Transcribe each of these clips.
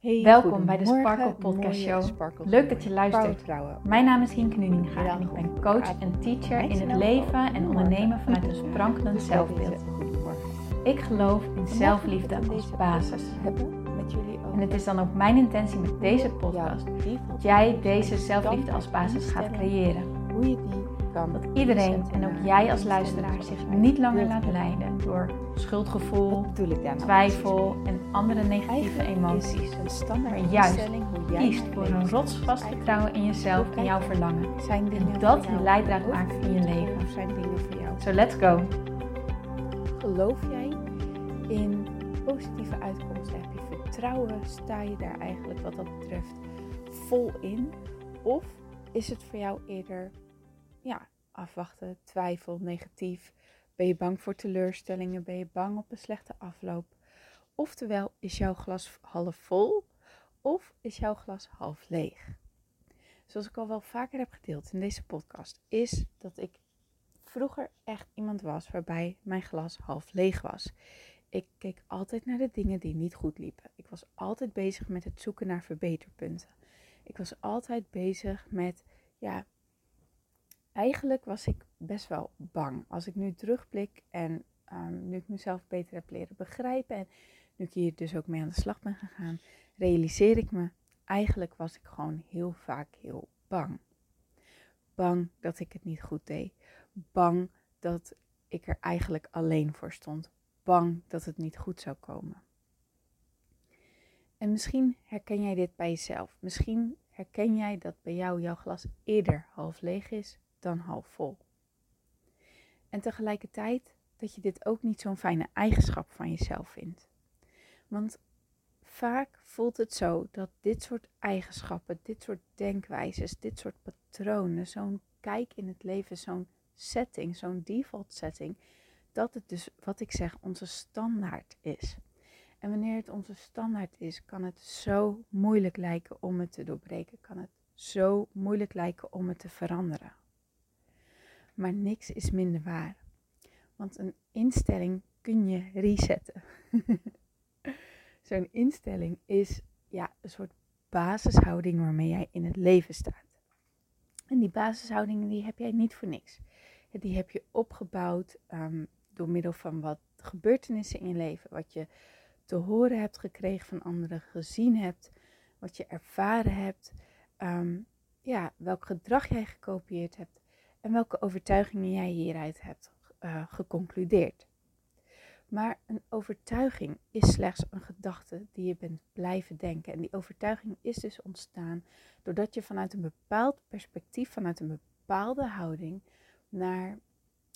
Hey, Welkom bij de Sparkle Podcast Show. Sparkle Leuk dat je luistert. vrouwen. Mijn naam is Hienke Nuninga Ja, en ik ben coach en teacher in het leven en ondernemen vanuit een sprankelend zelfbeeld. Ik geloof in zelfliefde als basis. En het is dan ook mijn intentie met deze podcast dat jij deze zelfliefde als basis gaat creëren. Hoe je die kan Dat iedereen en ook jij als luisteraar zich niet langer laat leiden door schuldgevoel, twijfel en andere negatieve emoties. Maar juist Kiest voor een rotsvast vertrouwen in jezelf en jouw verlangen. Zijn dingen En dat jou leidraad maakt in je leven. Of zijn dingen voor jou So let's go! Geloof jij in positieve uitkomsten? Heb je vertrouwen? Sta je daar eigenlijk wat dat betreft vol in? Of is het voor jou eerder ja, afwachten, twijfel, negatief? Ben je bang voor teleurstellingen? Ben je bang op een slechte afloop? Oftewel, is jouw glas half vol of is jouw glas half leeg? Zoals ik al wel vaker heb gedeeld in deze podcast, is dat ik vroeger echt iemand was waarbij mijn glas half leeg was. Ik keek altijd naar de dingen die niet goed liepen. Ik was altijd bezig met het zoeken naar verbeterpunten. Ik was altijd bezig met, ja, eigenlijk was ik best wel bang. Als ik nu terugblik en ehm, nu ik mezelf beter heb leren begrijpen en nu ik hier dus ook mee aan de slag ben gegaan, realiseer ik me, eigenlijk was ik gewoon heel vaak heel bang. Bang dat ik het niet goed deed bang dat ik er eigenlijk alleen voor stond. Bang dat het niet goed zou komen. En misschien herken jij dit bij jezelf. Misschien herken jij dat bij jou jouw glas eerder half leeg is dan half vol. En tegelijkertijd dat je dit ook niet zo'n fijne eigenschap van jezelf vindt. Want vaak voelt het zo dat dit soort eigenschappen, dit soort denkwijzes, dit soort patronen, zo'n kijk in het leven, zo'n setting, zo'n default setting, dat het dus, wat ik zeg, onze standaard is. En wanneer het onze standaard is, kan het zo moeilijk lijken om het te doorbreken. Kan het zo moeilijk lijken om het te veranderen. Maar niks is minder waar. Want een instelling kun je resetten. Zo'n instelling is ja, een soort basishouding waarmee jij in het leven staat. En die basishoudingen die heb jij niet voor niks. Die heb je opgebouwd ehm, door middel van wat gebeurtenissen in je leven. Wat je te horen hebt gekregen van anderen, gezien hebt. Wat je ervaren hebt. ehm, ja, welk gedrag jij gekopieerd hebt. En welke overtuigingen jij hieruit hebt eh, geconcludeerd. Maar een overtuiging is slechts een gedachte die je bent blijven denken. En die overtuiging is dus ontstaan doordat je vanuit een bepaald perspectief, vanuit een bepaalde houding, naar,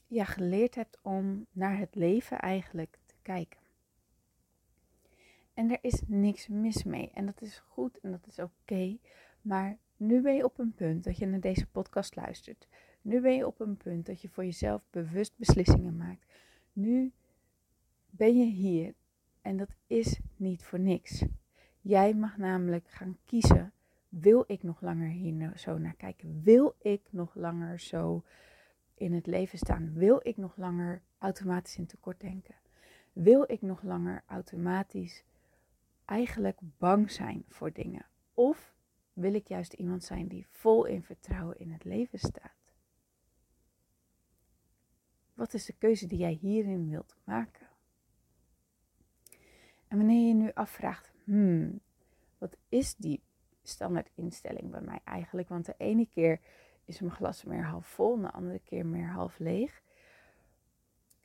ja, geleerd hebt om naar het leven eigenlijk te kijken. En er is niks mis mee. En dat is goed en dat is oké. maar nu ben je op een punt dat je naar deze podcast luistert. Nu ben je op een punt dat je voor jezelf bewust beslissingen maakt. Nu ben je hier en dat is niet voor niks. Jij mag namelijk gaan kiezen. Wil ik nog langer hier zo naar kijken? Wil ik nog langer zo in het leven staan? Wil ik nog langer automatisch in tekort denken? Wil ik nog langer automatisch eigenlijk bang zijn voor dingen? Of wil ik juist iemand zijn die vol in vertrouwen in het leven staat? Wat is de keuze die jij hierin wilt maken? En wanneer je nu afvraagt, hmm, wat is die standaard instelling bij mij eigenlijk? Want de ene keer is mijn glas meer half vol, de andere keer meer half leeg.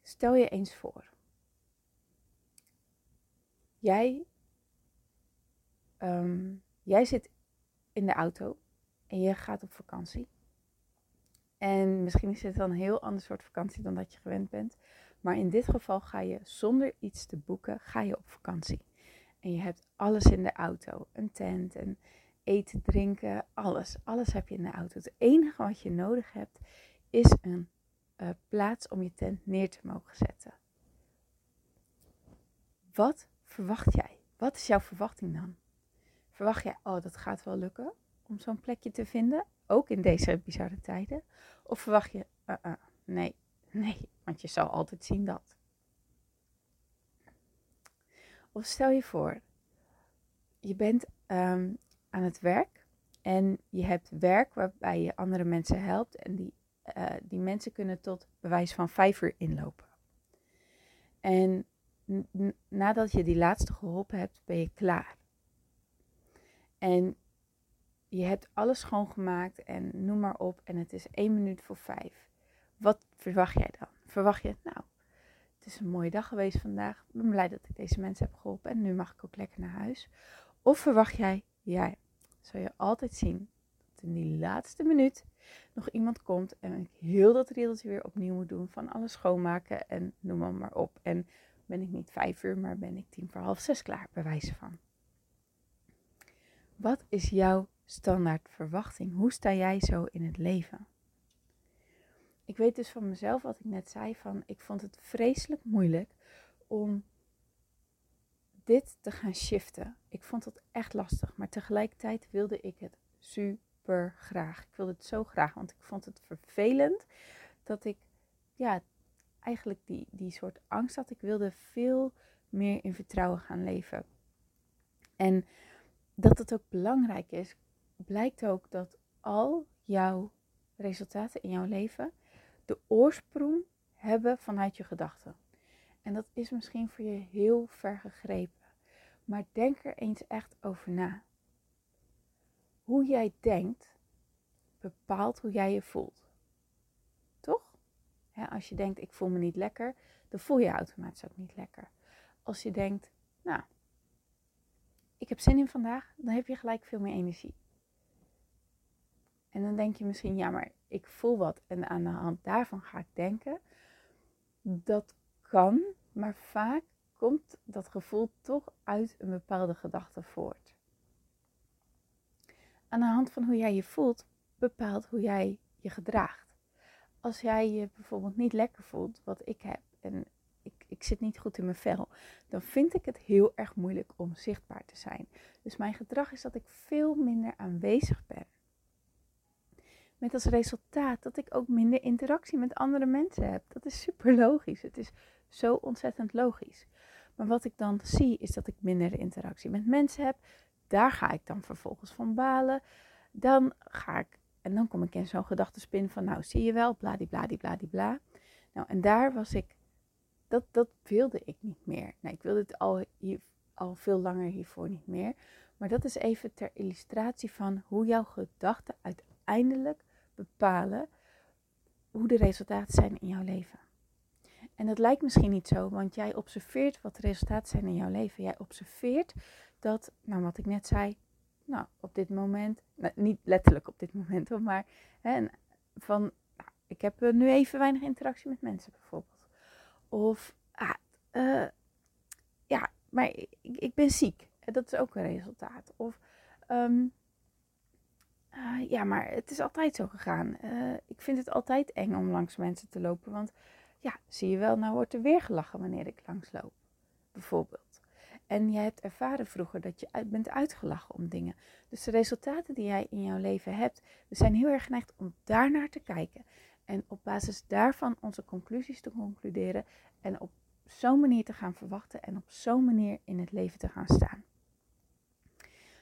Stel je eens voor. Jij, ehm, jij zit in de auto en je gaat op vakantie. En misschien is het dan een heel ander soort vakantie dan dat je gewend bent. Maar in dit geval ga je zonder iets te boeken, ga je op vakantie. En je hebt alles in de auto. Een tent, en eten, drinken, alles. Alles heb je in de auto. Het enige wat je nodig hebt is een uh, plaats om je tent neer te mogen zetten. Wat verwacht jij? Wat is jouw verwachting dan? Verwacht jij, oh dat gaat wel lukken om zo'n plekje te vinden? Ook in deze bizarre tijden? Of verwacht je, uh -uh, nee, nee, want je zal altijd zien dat. Of stel je voor, je bent ehm, aan het werk en je hebt werk waarbij je andere mensen helpt en die, eh, die mensen kunnen tot bewijs van vijf uur inlopen. En nadat je die laatste geholpen hebt, ben je klaar. En je hebt alles schoongemaakt en noem maar op en het is één minuut voor vijf. Wat verwacht jij dan? Verwacht je, nou, het is een mooie dag geweest vandaag. Ik ben blij dat ik deze mensen heb geholpen en nu mag ik ook lekker naar huis. Of verwacht jij, ja, zal je altijd zien dat in die laatste minuut nog iemand komt en ik heel dat riedeltje weer opnieuw moet doen van alles schoonmaken en noem maar, maar op. En ben ik niet vijf uur, maar ben ik tien voor half zes klaar, bij wijze van. Wat is jouw standaard verwachting? Hoe sta jij zo in het leven? Ik weet dus van mezelf, wat ik net zei, van ik vond het vreselijk moeilijk om dit te gaan shiften. Ik vond het echt lastig, maar tegelijkertijd wilde ik het super graag. Ik wilde het zo graag, want ik vond het vervelend dat ik, ja, eigenlijk die, die soort angst had. Ik wilde veel meer in vertrouwen gaan leven. En dat het ook belangrijk is, blijkt ook dat al jouw resultaten in jouw leven de oorsprong hebben vanuit je gedachten. En dat is misschien voor je heel ver gegrepen. Maar denk er eens echt over na. Hoe jij denkt bepaalt hoe jij je voelt. Toch? als je denkt, ik voel me niet lekker, dan voel je, je automatisch ook niet lekker. Als je denkt, nou, ik heb zin in vandaag, dan heb je gelijk veel meer energie. En dan denk je misschien, ja, maar ik voel wat en aan de hand daarvan ga ik denken. Dat kan, maar vaak komt dat gevoel toch uit een bepaalde gedachte voort. Aan de hand van hoe jij je voelt, bepaalt hoe jij je gedraagt. Als jij je bijvoorbeeld niet lekker voelt, wat ik heb, en ik, ik zit niet goed in mijn vel, dan vind ik het heel erg moeilijk om zichtbaar te zijn. Dus mijn gedrag is dat ik veel minder aanwezig ben. Met als resultaat dat ik ook minder interactie met andere mensen heb. Dat is super logisch. Het is zo ontzettend logisch. Maar wat ik dan zie is dat ik minder interactie met mensen heb. Daar ga ik dan vervolgens van balen. Dan ga ik, en dan kom ik in zo'n gedachtenspin van, nou zie je wel, bladibladibladibla. Nou, en daar was ik, dat, dat wilde ik niet meer. Nou, ik wilde het al, hier, al veel langer hiervoor niet meer. Maar dat is even ter illustratie van hoe jouw gedachten uiteindelijk bepalen hoe de resultaten zijn in jouw leven. En dat lijkt misschien niet zo, want jij observeert wat de resultaten zijn in jouw leven. Jij observeert dat, nou wat ik net zei, nou op dit moment, nou, niet letterlijk op dit moment maar hè, van, nou, ik heb nu even weinig interactie met mensen bijvoorbeeld. Of, ah, uh, ja, maar ik, ik, ben ziek. Dat is ook een resultaat. Of, um, uh, ja, maar het is altijd zo gegaan. Uh, ik vind het altijd eng om langs mensen te lopen, want ja, zie je wel, nou wordt er weer gelachen wanneer ik langsloop, bijvoorbeeld. En jij hebt ervaren vroeger dat je bent uitgelachen om dingen. Dus de resultaten die jij in jouw leven hebt, we zijn heel erg geneigd om daarnaar te kijken. En op basis daarvan onze conclusies te concluderen. En op zo'n manier te gaan verwachten en op zo'n manier in het leven te gaan staan.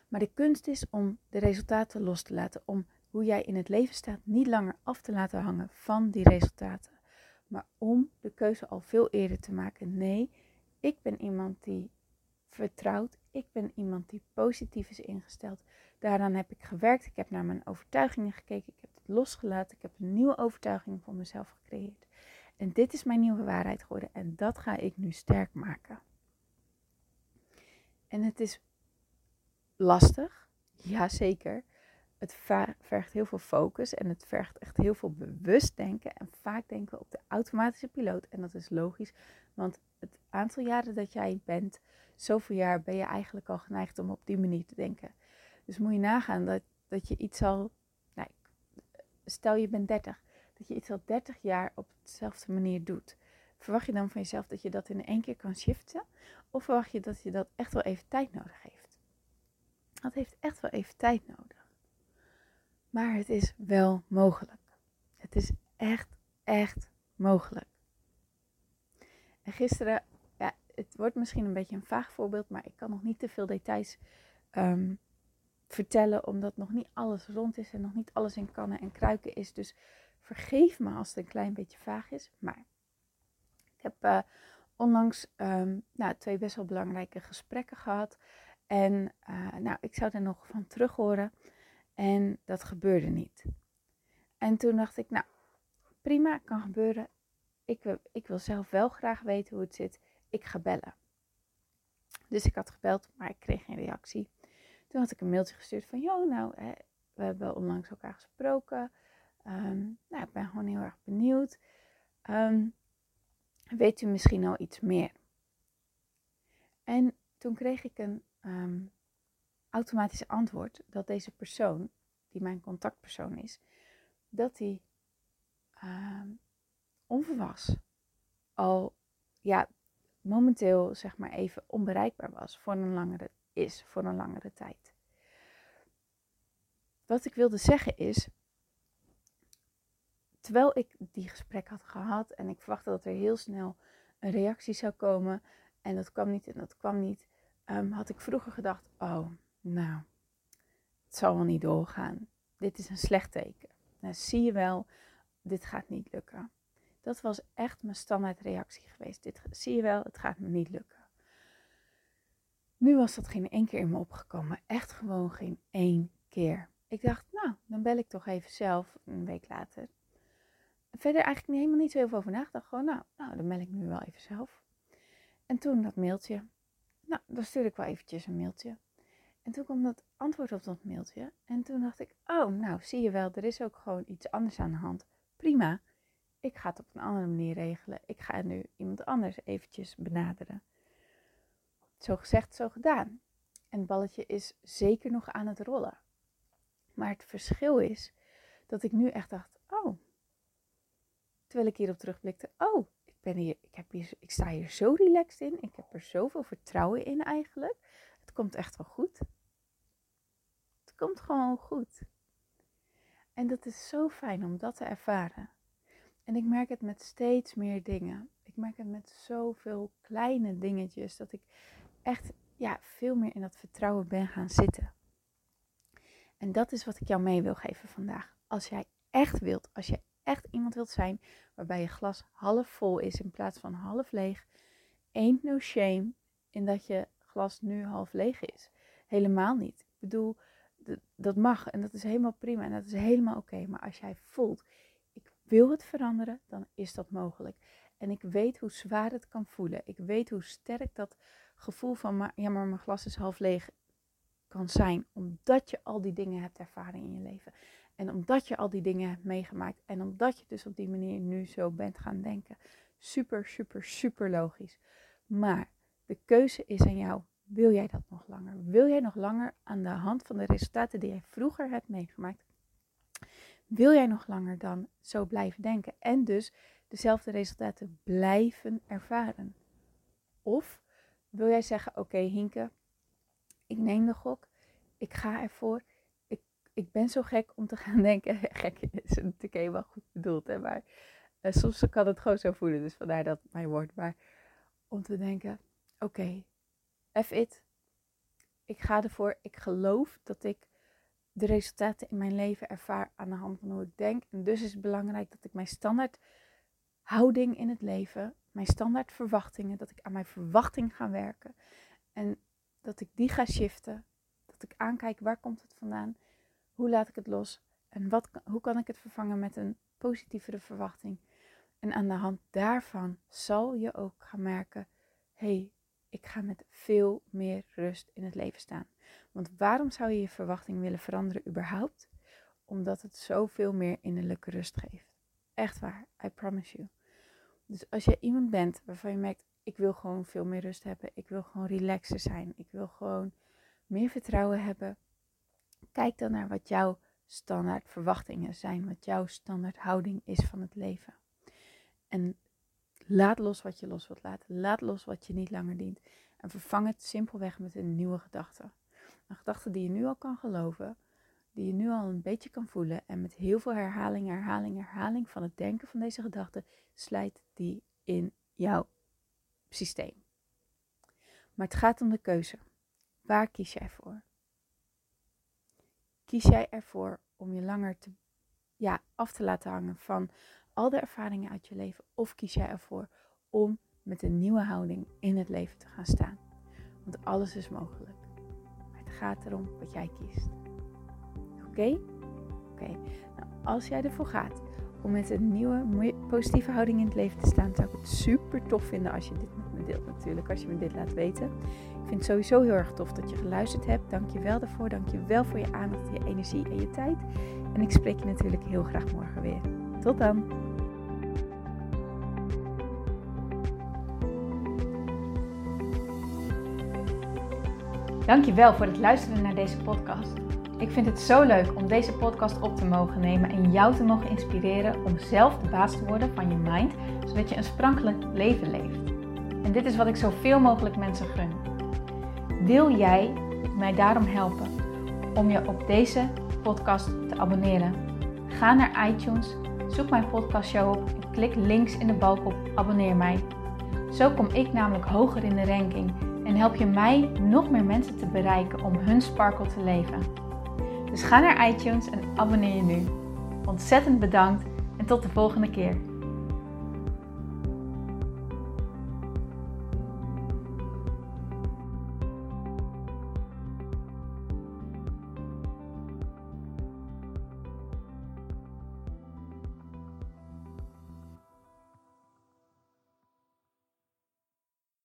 Maar de kunst is om de resultaten los te laten. Om hoe jij in het leven staat niet langer af te laten hangen van die resultaten maar om de keuze al veel eerder te maken. Nee, ik ben iemand die vertrouwt. Ik ben iemand die positief is ingesteld. Daaraan heb ik gewerkt. Ik heb naar mijn overtuigingen gekeken. Ik heb het losgelaten. Ik heb een nieuwe overtuiging voor mezelf gecreëerd. En dit is mijn nieuwe waarheid geworden. En dat ga ik nu sterk maken. En het is lastig. Jazeker het vergt heel veel focus en het vergt echt heel veel bewust denken. En vaak denken we op de automatische piloot. En dat is logisch, want het aantal jaren dat jij bent, zoveel jaar ben je eigenlijk al geneigd om op die manier te denken. Dus moet je nagaan dat, dat je iets al, nou, stel je bent 30, dat je iets al 30 jaar op dezelfde manier doet. Verwacht je dan van jezelf dat je dat in één keer kan shiften? Of verwacht je dat je dat echt wel even tijd nodig heeft? Dat heeft echt wel even tijd nodig. Maar het is wel mogelijk. Het is echt, echt mogelijk. En gisteren, ja, het wordt misschien een beetje een vaag voorbeeld, maar ik kan nog niet te veel details ehm, vertellen, omdat nog niet alles rond is en nog niet alles in kannen en kruiken is. Dus vergeef me als het een klein beetje vaag is. Maar ik heb uh, onlangs um, nou, twee best wel belangrijke gesprekken gehad. En uh, nou, ik zou er nog van terug horen. En dat gebeurde niet. En toen dacht ik, nou, prima, kan gebeuren. Ik wil, ik wil zelf wel graag weten hoe het zit. Ik ga bellen. Dus ik had gebeld, maar ik kreeg geen reactie. Toen had ik een mailtje gestuurd van, joh, nou, hè, we hebben onlangs elkaar gesproken. Um, nou, ik ben gewoon heel erg benieuwd. Um, weet u misschien al iets meer? En toen kreeg ik een um, automatisch antwoord dat deze persoon, die mijn contactpersoon is, dat hij onverwas al, ja, momenteel zeg maar even onbereikbaar was voor een langere, is voor een langere tijd. Wat ik wilde zeggen is, terwijl ik die gesprek had gehad en ik verwachtte dat er heel snel een reactie zou komen en dat kwam niet en dat kwam niet, um, had ik vroeger gedacht, oh, nou, het zal wel niet doorgaan. Dit is een slecht teken. Nou, zie je wel, dit gaat niet lukken. Dat was echt mijn standaardreactie geweest. Dit zie je wel, het gaat me niet lukken. Nu was dat geen één keer in me opgekomen. Echt gewoon geen één keer. Ik dacht, nou, dan bel ik toch even zelf een week later. Verder eigenlijk helemaal niet zo heel veel over nagedacht. Gewoon, nou, nou, dan bel ik nu wel even zelf. En toen dat mailtje. Nou, dan stuurde ik wel eventjes een mailtje. En toen kwam dat antwoord op dat mailtje. En toen dacht ik, oh, nou, zie je wel, er is ook gewoon iets anders aan de hand. Prima ik ga het op een andere manier regelen. Ik ga nu iemand anders eventjes benaderen. Zo gezegd, zo gedaan. En het balletje is zeker nog aan het rollen. Maar het verschil is dat ik nu echt dacht, oh, terwijl ik hierop terugblikte, oh, ben hier, ik, heb hier, ik sta hier zo relaxed in. Ik heb er zoveel vertrouwen in eigenlijk. Het komt echt wel goed. Het komt gewoon goed. En dat is zo fijn om dat te ervaren. En ik merk het met steeds meer dingen. Ik merk het met zoveel kleine dingetjes dat ik echt ja, veel meer in dat vertrouwen ben gaan zitten. En dat is wat ik jou mee wil geven vandaag. Als jij echt wilt, als je echt iemand wilt zijn waarbij je glas half vol is in plaats van half leeg, ain't no shame in dat je glas nu half leeg is. Helemaal niet. Ik bedoel, dat mag en dat is helemaal prima en dat is helemaal oké. Maar als jij voelt, wil het veranderen, dan is dat mogelijk. En ik weet hoe zwaar het kan voelen. Ik weet hoe sterk dat gevoel van, ja, maar mijn glas is half leeg kan zijn. Omdat je al die dingen hebt ervaren in je leven. En omdat je al die dingen hebt meegemaakt. En omdat je dus op die manier nu zo bent gaan denken. Super, super, super logisch. Maar de keuze is aan jou. Wil jij dat nog langer? Wil jij nog langer aan de hand van de resultaten die jij vroeger hebt meegemaakt wil jij nog langer dan zo blijven denken en dus dezelfde resultaten blijven ervaren? Of wil jij zeggen: Oké, okay, Hinke, ik neem de gok, ik ga ervoor. Ik, ben zo gek om te gaan denken. gek is natuurlijk helemaal goed bedoeld, hè? maar uh, soms kan het gewoon zo voelen. Dus vandaar dat mijn woord. Maar om te denken: Oké, okay, F it. Ik ga ervoor. Ik geloof dat ik de resultaten in mijn leven ervaar aan de hand van hoe ik denk. En dus is het belangrijk dat ik mijn standaard houding in het leven, mijn standaard verwachtingen, dat ik aan mijn verwachting ga werken. En dat ik die ga shiften. Dat ik aankijk waar komt het vandaan, hoe laat ik het los en wat, hoe kan ik het vervangen met een positievere verwachting. En aan de hand daarvan zal je ook gaan merken: hé, hey, ik ga met veel meer rust in het leven staan. Want waarom zou je je verwachting willen veranderen überhaupt? Omdat het zoveel meer innerlijke rust geeft. Echt waar, I promise you. Dus als je iemand bent waarvan je merkt, ik wil gewoon veel meer rust hebben, ik wil gewoon relaxer zijn, ik wil gewoon meer vertrouwen hebben, kijk dan naar wat jouw standaard verwachtingen zijn, wat jouw standaard houding is van het leven. En laat los wat je los wilt laten, laat los wat je niet langer dient en vervang het simpelweg met een nieuwe gedachte. Een gedachte die je nu al kan geloven, die je nu al een beetje kan voelen. En met heel veel herhaling, herhaling, herhaling van het denken van deze gedachte, slijt die in jouw systeem. Maar het gaat om de keuze. Waar kies jij voor? Kies jij ervoor om je langer te, ja, af te laten hangen van al de ervaringen uit je leven? Of kies jij ervoor om met een nieuwe houding in het leven te gaan staan? Want alles is mogelijk. Maar het gaat erom wat jij kiest. Oké? Oké. Nou, als jij ervoor gaat om met een nieuwe positieve houding in het leven te staan, zou ik het super tof vinden als je dit met me deelt natuurlijk, als je me dit laat weten. Ik vind het sowieso heel erg tof dat je geluisterd hebt. Dank je wel daarvoor. Dank je wel voor je aandacht, je energie en je tijd. En ik spreek je natuurlijk heel graag morgen weer. Tot dan! Dankjewel voor het luisteren naar deze podcast. Ik vind het zo leuk om deze podcast op te mogen nemen en jou te mogen inspireren om zelf de baas te worden van je mind, zodat je een sprankelijk leven leeft. En dit is wat ik zoveel mogelijk mensen gun. Wil jij mij daarom helpen om je op deze podcast te abonneren? Ga naar iTunes, zoek mijn podcastshow op en klik links in de balk op abonneer mij. Zo kom ik namelijk hoger in de ranking en help je mij nog meer mensen te bereiken om hun sparkle te leven. Dus ga naar iTunes en abonneer je nu. Ontzettend bedankt en tot de volgende keer.